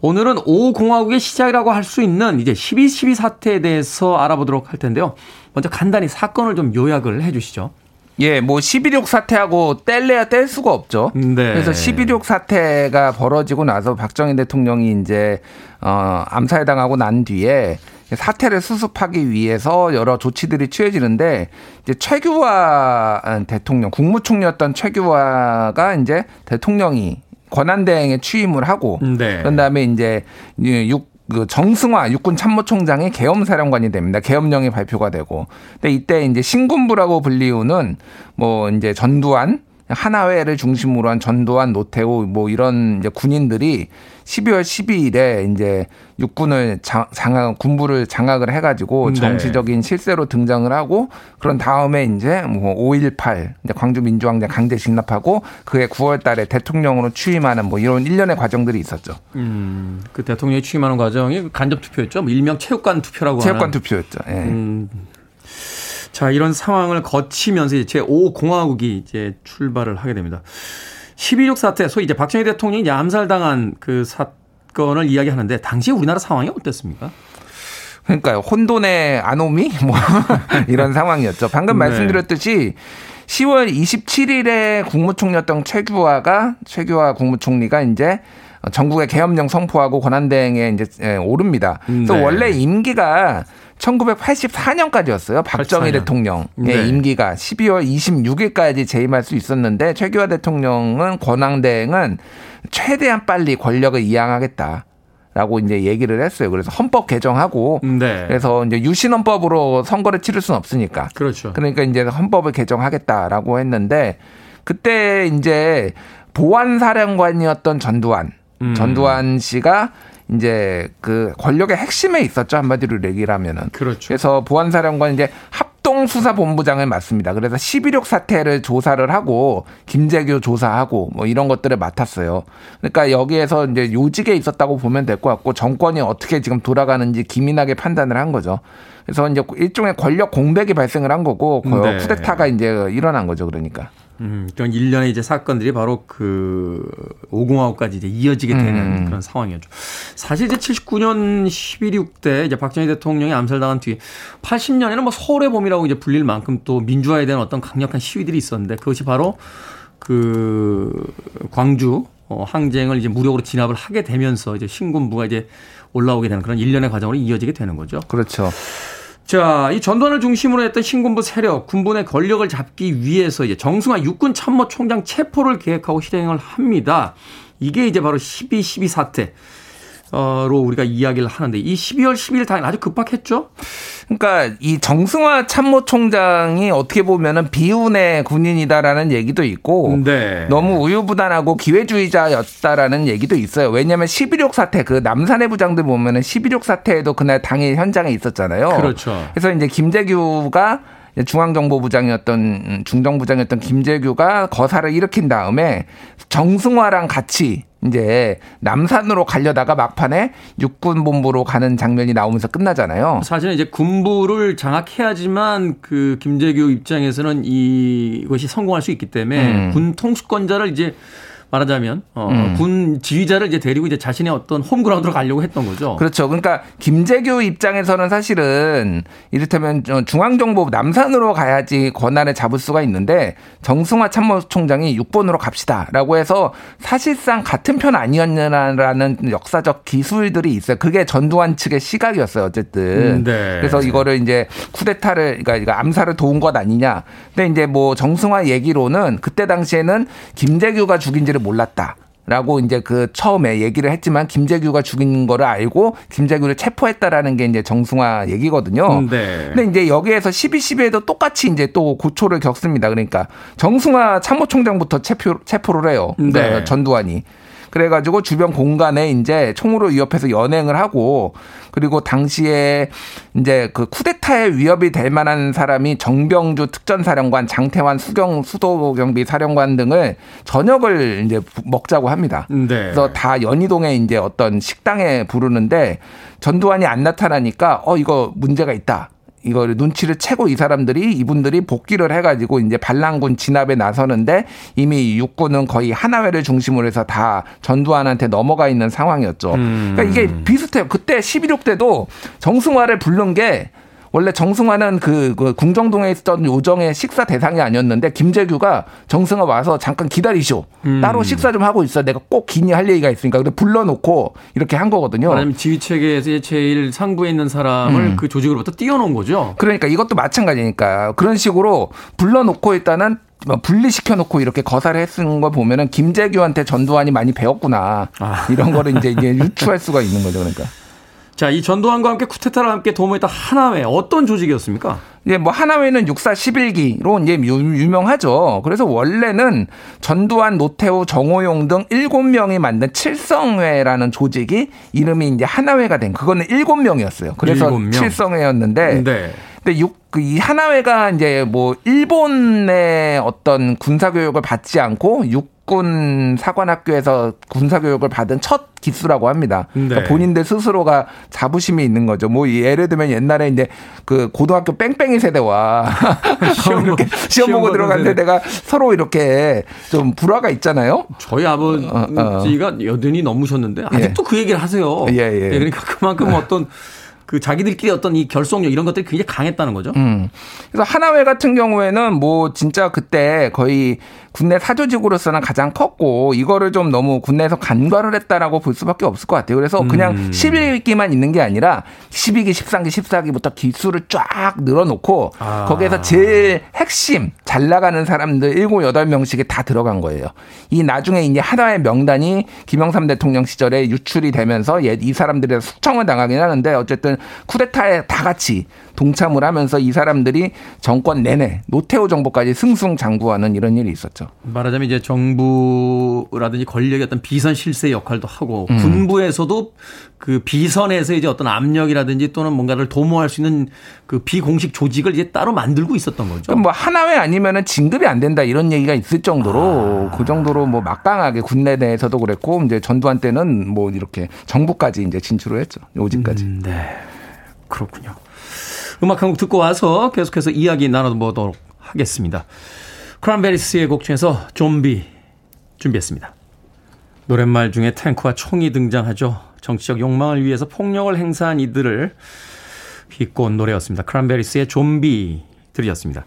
오늘은 5공화국의 시작이라고 할 수 있는 이제 12.12 사태에 대해서 알아보도록 할 텐데요. 먼저 간단히 사건을 좀 요약을 해 주시죠. 예, 뭐1 2.6 사태하고 뗄래야 뗄 수가 없죠. 네. 그래서 1 2.6 사태가 벌어지고 나서 박정희 대통령이 이제 어 암살 당하고 난 뒤에 사태를 수습하기 위해서 여러 조치들이 취해지는데 이제 최규화 대통령 국무총리였던 최규화가 이제 대통령이 권한대행에 취임을 하고 네. 그런 다음에 이제 육, 그 정승화 육군 참모총장이 계엄 사령관이 됩니다. 계엄령이 발표가 되고. 근데 이때 이제 신군부라고 불리우는 뭐 이제 전두환 하나회를 중심으로 한 전두환, 노태우 뭐 이런 이제 군인들이 12월 12일에 이제 육군을 장악 군부를 장악을 해가지고 네. 정치적인 실세로 등장을 하고 그런 다음에 이제 뭐 5.18 이제 광주 민주항쟁 강제 진압하고 그해 9월달에 대통령으로 취임하는 뭐 이런 일련의 과정들이 있었죠. 음, 그 대통령이 취임하는 과정이 간접 투표였죠. 뭐 일명 체육관 투표라고 체육관 하는. 투표였죠. 예. 음. 자, 이런 상황을 거치면서 이제 제5공화국이 이제 출발을 하게 됩니다. 12.6 사태, 소위 이제 박정희 대통령이 암살당한 그 사건을 이야기하는데 당시 우리나라 상황이 어땠습니까? 그러니까요. 혼돈의 아노미? 뭐, 이런 상황이었죠. 방금 네. 말씀드렸듯이 10월 27일에 국무총리였던 최규화가, 최규화 국무총리가 이제 전국의 계엄령 선포하고 권한대행에 이제 예, 오릅니다. 그래서 네. 원래 임기가 1984년까지였어요. 박정희 84년. 대통령의 네. 임기가 12월 26일까지 재임할 수 있었는데 최규하 대통령은 권한대행은 최대한 빨리 권력을 이양하겠다. 라고 이제 얘기를 했어요. 그래서 헌법 개정하고 네. 그래서 이제 유신 헌법으로 선거를 치를 수는 없으니까. 그렇죠. 그러니까 이제 헌법을 개정하겠다라고 했는데 그때 이제 보안 사령관이었던 전두환 음. 전두환 씨가 이제 그 권력의 핵심에 있었죠 한마디로 얘기를 하면은. 그렇죠. 그래서 보안사령관 이제 합동 수사 본부장을 맡습니다. 그래서 11.6 사태를 조사를 하고 김재규 조사하고 뭐 이런 것들을 맡았어요. 그러니까 여기에서 이제 요직에 있었다고 보면 될 것 같고 정권이 어떻게 지금 돌아가는지 기민하게 판단을 한 거죠. 그래서 이제 일종의 권력 공백이 발생을 한 거고 네. 쿠데타가 이제 일어난 거죠. 그러니까. 음, 그런 일련의 이제 사건들이 바로 그 오공화국까지 이제 이어지게 되는 음. 그런 상황이었죠. 사실 이제 79년 11.6 때 이제 박정희 대통령이 암살당한 뒤에 80년에는 뭐 서울의 봄이라고 이제 불릴 만큼 또 민주화에 대한 어떤 강력한 시위들이 있었는데 그것이 바로 그 광주 어, 항쟁을 이제 무력으로 진압을 하게 되면서 이제 신군부가 이제 올라오게 되는 그런 일련의 과정으로 이어지게 되는 거죠. 그렇죠. 자, 이 전두환을 중심으로 했던 신군부 세력, 군부의 권력을 잡기 위해서 이제 정승화 육군 참모 총장 체포를 계획하고 실행을 합니다. 이게 이제 바로 12.12 사태. 로 우리가 이야기를 하는데 이 12월 10일 당일 아주 급박했죠. 그러니까 이 정승화 참모총장이 어떻게 보면은 비운의 군인이다라는 얘기도 있고 네. 너무 우유부단하고 기회주의자였다라는 얘기도 있어요. 왜냐하면 11.6 사태 그 남산의 부장들 보면은 11.6 사태에도 그날 당일 현장에 있었잖아요. 그렇죠. 그래서 이제 김재규가 중앙정보부장이었던 중정부장이었던 김재규가 거사를 일으킨 다음에 정승화랑 같이 이제 남산으로 가려다가 막판에 육군본부로 가는 장면이 나오면서 끝나잖아요. 사실은 이제 군부를 장악해야지만 그 김재규 입장에서는 이것이 성공할 수 있기 때문에 음. 군 통수권자를 이제 말하자면 어, 음. 군 지휘자를 이제 데리고 이제 자신의 어떤 홈그라운드로 가려고 했던 거죠. 그렇죠. 그러니까 김재규 입장에서는 사실은 이를테면 중앙정보 남산으로 가야지 권한을 잡을 수가 있는데 정승화 참모총장이 6번으로 갑시다라고 해서 사실상 같은 편 아니었냐라는 역사적 기술들이 있어요. 그게 전두환 측의 시각이었어요. 어쨌든. 음, 네. 그래서 이거를 이제 쿠데타를 그러니까 암살을 도운 것 아니냐. 근데 이제 뭐 정승화 얘기로는 그때 당시에는 김재규가 죽인지를 몰랐다. 라고 이제 그 처음에 얘기를 했지만 김재규가 죽인 거를 알고 김재규를 체포했다라는 게 이제 정승화 얘기거든요. 음, 네. 근데 이제 여기에서 12.12에도 똑같이 이제 또 고초를 겪습니다. 그러니까 정승화 참모총장부터 체포, 체포를 해요. 네. 그러니까 전두환이. 그래가지고 주변 공간에 이제 총으로 위협해서 연행을 하고 그리고 당시에 이제 그 쿠데타의 위협이 될 만한 사람이 정병주 특전사령관, 장태환 수경 수도경비 사령관 등을 저녁을 이제 먹자고 합니다. 네. 그래서 다 연희동에 이제 어떤 식당에 부르는데 전두환이 안 나타나니까 어 이거 문제가 있다. 이거를 눈치를 채고 이 사람들이 이분들이 복귀를 해가지고 이제 반란군 진압에 나서는데 이미 육군은 거의 하나회를 중심으로 해서 다 전두환한테 넘어가 있는 상황이었죠. 음. 그러니까 이게 비슷해요. 그때 11.6 때도 정승화를 부른 게 원래 정승화는 그, 그 궁정동에 있었던 요정의 식사 대상이 아니었는데 김재규가 정승화 와서 잠깐 기다리쇼. 음. 따로 식사 좀 하고 있어. 내가 꼭 기니 할 얘기가 있으니까. 그래 불러놓고 이렇게 한 거거든요. 말하면 지휘 체계에서 제일 상부에 있는 사람을 음. 그 조직으로부터 띄워놓은 거죠. 그러니까 이것도 마찬가지니까 그런 식으로 불러놓고 일단은 뭐 분리시켜 놓고 이렇게 거사를 했는 걸 보면은 김재규한테 전두환이 많이 배웠구나. 아. 이런 거를 이제 이제 유추할 수가 있는 거죠. 그러니까. 자, 이 전두환과 함께 쿠데타를 함께 도모했던 하나회 어떤 조직이었습니까? 예, 뭐 하나회는 육사 11기로 이제 유 명하죠. 그래서 원래는 전두환, 노태우, 정호용 등 7명이 만든 칠성회라는 조직이 이름이 이제 하나회가 된 그거는 7명이었어요. 그래서 7명. 칠성회였는데 네. 근데 육, 그이 하나회가 이제 뭐 일본의 어떤 군사교육을 받지 않고 육 육군 사관학교에서 군사교육을 받은 첫 기수라고 합니다. 그러니까 네. 본인들 스스로가 자부심이 있는 거죠. 뭐 예를 들면 옛날에 이제 그 고등학교 뺑뺑이 세대와 시험, 이렇게 시험 보고 들어간 세대가 서로 이렇게 좀 불화가 있잖아요. 저희 아버지가 어, 어. 여든이 넘으셨는데 아직도 예. 그 얘기를 하세요. 예, 예. 예 그러니까 그만큼 어떤 그 자기들끼리 어떤 이 결속력 이런 것들이 굉장히 강했다는 거죠. 음. 그래서 하나회 같은 경우에는 뭐 진짜 그때 거의 국내 사조직으로서는 가장 컸고 이거를 좀 너무 국내에서 간과를 했다라고 볼 수밖에 없을 것 같아요. 그래서 그냥 음. 11기만 있는 게 아니라 12기, 13기, 14기부터 기수를 쫙 늘어놓고 아. 거기에서 제일 핵심 잘 나가는 사람들 7, 8명씩이 다 들어간 거예요. 이 나중에 이제 하나의 명단이 김영삼 대통령 시절에 유출이 되면서 이 사람들의 숙청을 당하긴 하는데 어쨌든 쿠데타에 다 같이 동참을 하면서 이 사람들이 정권 내내 노태우 정부까지 승승장구하는 이런 일이 있었죠. 말하자면 이제 정부라든지 권력의 어떤 비선 실세 역할도 하고 음. 군부에서도 그 비선에서 이제 어떤 압력이라든지 또는 뭔가를 도모할 수 있는 그 비공식 조직을 이제 따로 만들고 있었던 거죠. 뭐 하나회 아니면은 진급이 안 된다 이런 얘기가 있을 정도로 아. 그 정도로 뭐 막강하게 군내 내에서도 그랬고 이제 전두환 때는 뭐 이렇게 정부까지 이제 진출을 했죠. 요지까지. 음, 네. 그렇군요. 음악 한 곡 듣고 와서 계속해서 이야기 나눠보도록 하겠습니다. 크란베리스의 곡 중에서 좀비 준비했습니다. 노랫말 중에 탱크와 총이 등장하죠. 정치적 욕망을 위해서 폭력을 행사한 이들을 비꼰 노래였습니다. 크란베리스의 좀비 들으셨습니다.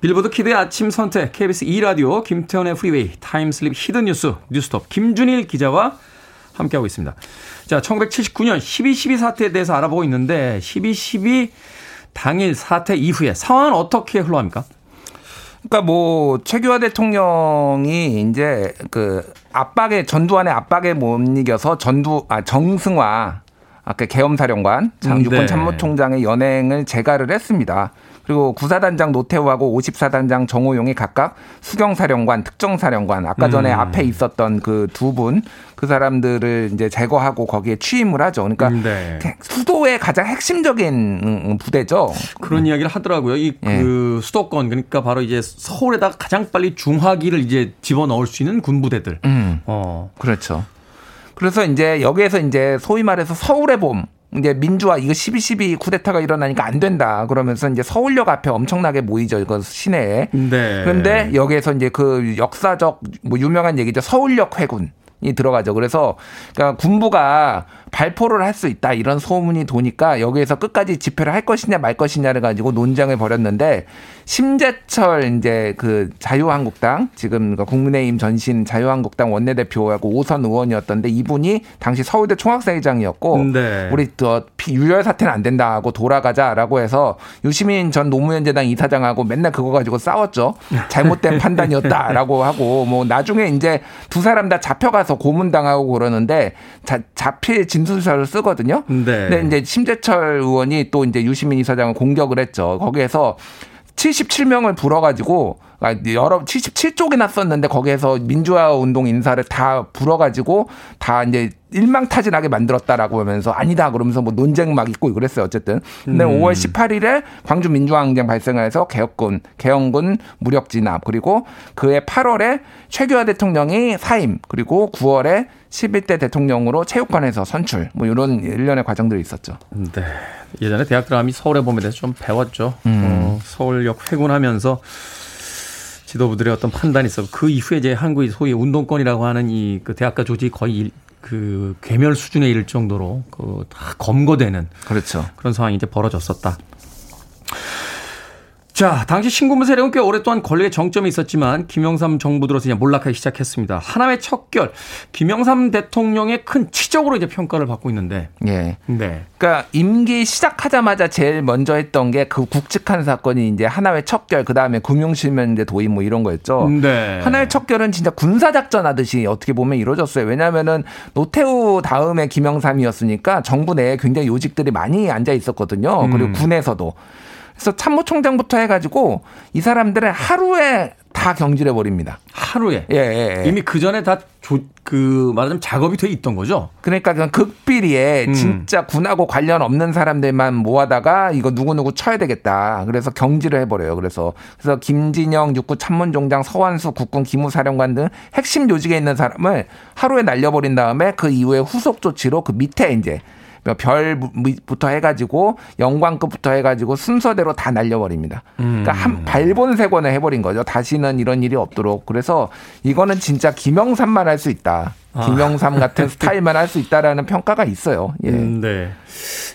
빌보드 kid의 아침 선택, KBS 2라디오, 김태훈의 프리웨이, time slip hidden 뉴스, 뉴스톱, 김준일 기자와 함께하고 있습니다. 자, 1979년 12.12 사태에 대해서 알아보고 있는데, 12.12 당일 사태 이후에 상황은 어떻게 흘러갑니까? 그러니까 뭐 최규하 대통령이 이제 그 압박에 전두환의 압박에 못 이겨서 전두 아 정승화 아까 계엄사령관 장 육군 네. 참모총장의 연행을 재가를 했습니다. 그리고 구사단장 노태우하고 54단장 정호용이 각각 수경사령관, 특정사령관, 아까 전에 음. 앞에 있었던 그 두 분, 그 사람들을 이제 제거하고 거기에 취임을 하죠. 그러니까 음, 네. 수도의 가장 핵심적인 부대죠. 그런 이야기를 하더라고요. 이그 예. 수도권 그러니까 바로 이제 서울에다가 가장 빨리 중화기를 이제 집어 넣을 수 있는 군부대들. 음. 어. 그렇죠. 그래서 이제 여기에서 이제 소위 말해서 서울의 봄 이제 민주화 이거 12.12 쿠데타가 일어나니까 안 된다 그러면서 이제 서울역 앞에 엄청나게 모이죠 이거 시내에. 네. 그런데 여기에서 이제 그 역사적 뭐 유명한 얘기죠 서울역 회군. 이 들어가죠. 그래서 그러니까 군부가 발포를 할 수 있다 이런 소문이 도니까 여기에서 끝까지 집회를 할 것이냐 말 것이냐를 가지고 논쟁을 벌였는데 심재철 이제 그 자유한국당 지금 그 국민의힘 전신 자유한국당 원내대표하고 오선 의원이었던데 이분이 당시 서울대 총학생회장이었고 네. 우리 또 유혈 사태는 안 된다고 돌아가자라고 해서 유시민 전 노무현재단 이사장하고 맨날 그거 가지고 싸웠죠. 잘못된 판단이었다라고 하고 뭐 나중에 이제 두 사람 다 잡혀가서 고문당하고 그러는데 자, 잡힐 진 술서를 쓰거든요. 네. 근데 이제 심재철 의원이 또 이제 유시민 이사장을 공격을 했죠. 거기에서 77명을 불어가지고 아, 여러 77쪽이나 썼는데 거기에서 민주화 운동 인사를 다 불어가지고 다 이제 일망타진하게 만들었다라고 하면서 아니다 그러면서 뭐 논쟁 막 있고 그랬어요 어쨌든 근데 음. 5월 18일에 광주 민주화항쟁 발생해서 개혁군 개헌군 무력 진압 그리고 그해 8월에 최규하 대통령이 사임 그리고 9월에 11대 대통령으로 체육관에서 선출 뭐 이런 일련의 과정들이 있었죠. 네. 예전에 대학 들어가면 서울의 봄에 대해서 좀 배웠죠. 음. 어, 서울역 회군하면서 지도부들의 어떤 판단이 있어 그 이후에 이제 한국이 소위 운동권이라고 하는 이 그 대학가 조직이 거의 그 괴멸 수준에 이를 정도로 그 다 검거되는 그렇죠. 그런 상황이 이제 벌어졌었다. 자, 당시 신군부 세력은 꽤 오랫동안 권력의 정점이 있었지만 김영삼 정부 들어서 이제 몰락하기 시작했습니다. 하나의 척결, 김영삼 대통령의 큰 치적으로 이제 평가를 받고 있는데. 예. 네. 그러니까 임기 시작하자마자 제일 먼저 했던 게그 국직한 사건이 이제 하나의 척결, 그 다음에 금융실명제 도입 뭐 이런 거였죠. 네. 하나의 척결은 진짜 군사 작전 하듯이 어떻게 보면 이루어졌어요. 왜냐하면은 노태우 다음에 김영삼이었으니까 정부 내에 굉장히 요직들이 많이 앉아 있었거든요. 그리고 음. 군에서도. 그래서 참모총장부터 해가지고 이 사람들을 하루에 다 경질해 버립니다. 하루에. 예, 예, 예. 이미 그 전에 다 그 말하자면 작업이 돼 있던 거죠. 그러니까 그냥 극비리에 음. 진짜 군하고 관련 없는 사람들만 모아다가 이거 누구 누구 쳐야 되겠다. 그래서 경질을 해버려요. 그래서 그래서 김진영 육구 참모총장, 서완수 국군 기무사령관 등 핵심 요직에 있는 사람을 하루에 날려버린 다음에 그 이후에 후속 조치로 그 밑에 이제 뭐 별부터 해가지고 영광급부터 해가지고 순서대로 다 날려버립니다. 그러니까 한 음. 발본색원을 해버린 거죠. 다시는 이런 일이 없도록. 그래서 이거는 진짜 김영삼만 할 수 있다. 아. 김영삼 같은 스타일만 할 수 있다라는 평가가 있어요. 예. 음, 네.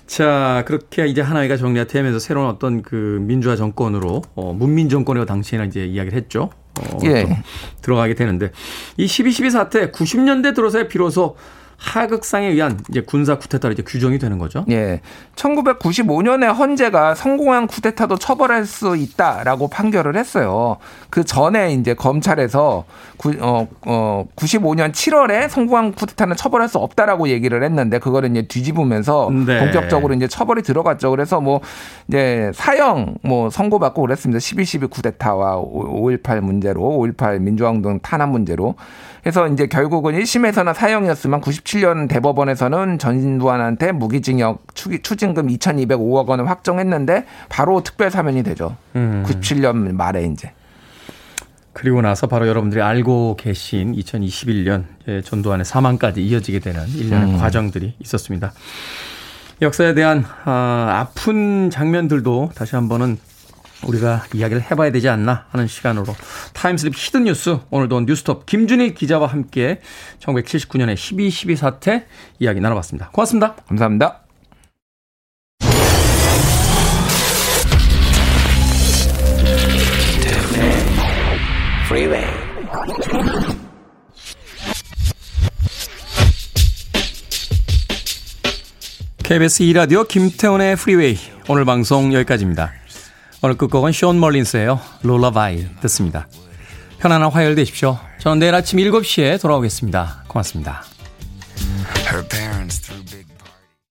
자, 그렇게 이제 하나이가 정리가 되면서 새로운 어떤 그 민주화 정권으로, 어, 문민 정권으로 당시에는 이제 이야기를 했죠. 어, 예. 들어가게 되는데 이 12.12 사태 90년대 들어서야 비로소 하극상에 의한 이제 군사 쿠데타로 이제 규정이 되는 거죠. 예. 1995년에 헌재가 성공한 쿠데타도 처벌할 수 있다라고 판결을 했어요. 그 전에 이제 검찰에서 구, 어, 어, 95년 7월에 성공한 쿠데타는 처벌할 수 없다라고 얘기를 했는데 그거를 이제 뒤집으면서 네. 본격적으로 이제 처벌이 들어갔죠. 그래서 뭐 이제 사형 뭐 선고받고 그랬습니다. 12.12 쿠데타와 5.18 문제로 5.18 민주화운동 탄압 문제로 그래서 이제 결국은 1심에서는 사형이었으면 97년 대법원에서는 전두환한테 무기징역 추징금 2,205억 원을 확정했는데 바로 특별 사면이 되죠. 음. 97년 말에 이제. 그리고 나서 바로 여러분들이 알고 계신 2021년 전두환의 사망까지 이어지게 되는 일련의 음. 과정들이 있었습니다. 역사에 대한 아, 아픈 장면들도 다시 한번은 우리가 이야기를 해봐야 되지 않나 하는 시간으로 time slip hidden 뉴스 오늘도 뉴스톱 김준일 기자와 함께 1979년의 12.12 사태 이야기 나눠봤습니다. 고맙습니다. 감사합니다. KBS 2라디오 김태훈의 프리웨이 오늘 방송 여기까지입니다. 오늘 끝곡은 쇼온 멀린스예요. 롤라바이 듣습니다. 편안한 화요일 되십시오. 저는 내일 아침 7시에 돌아오겠습니다. 고맙습니다.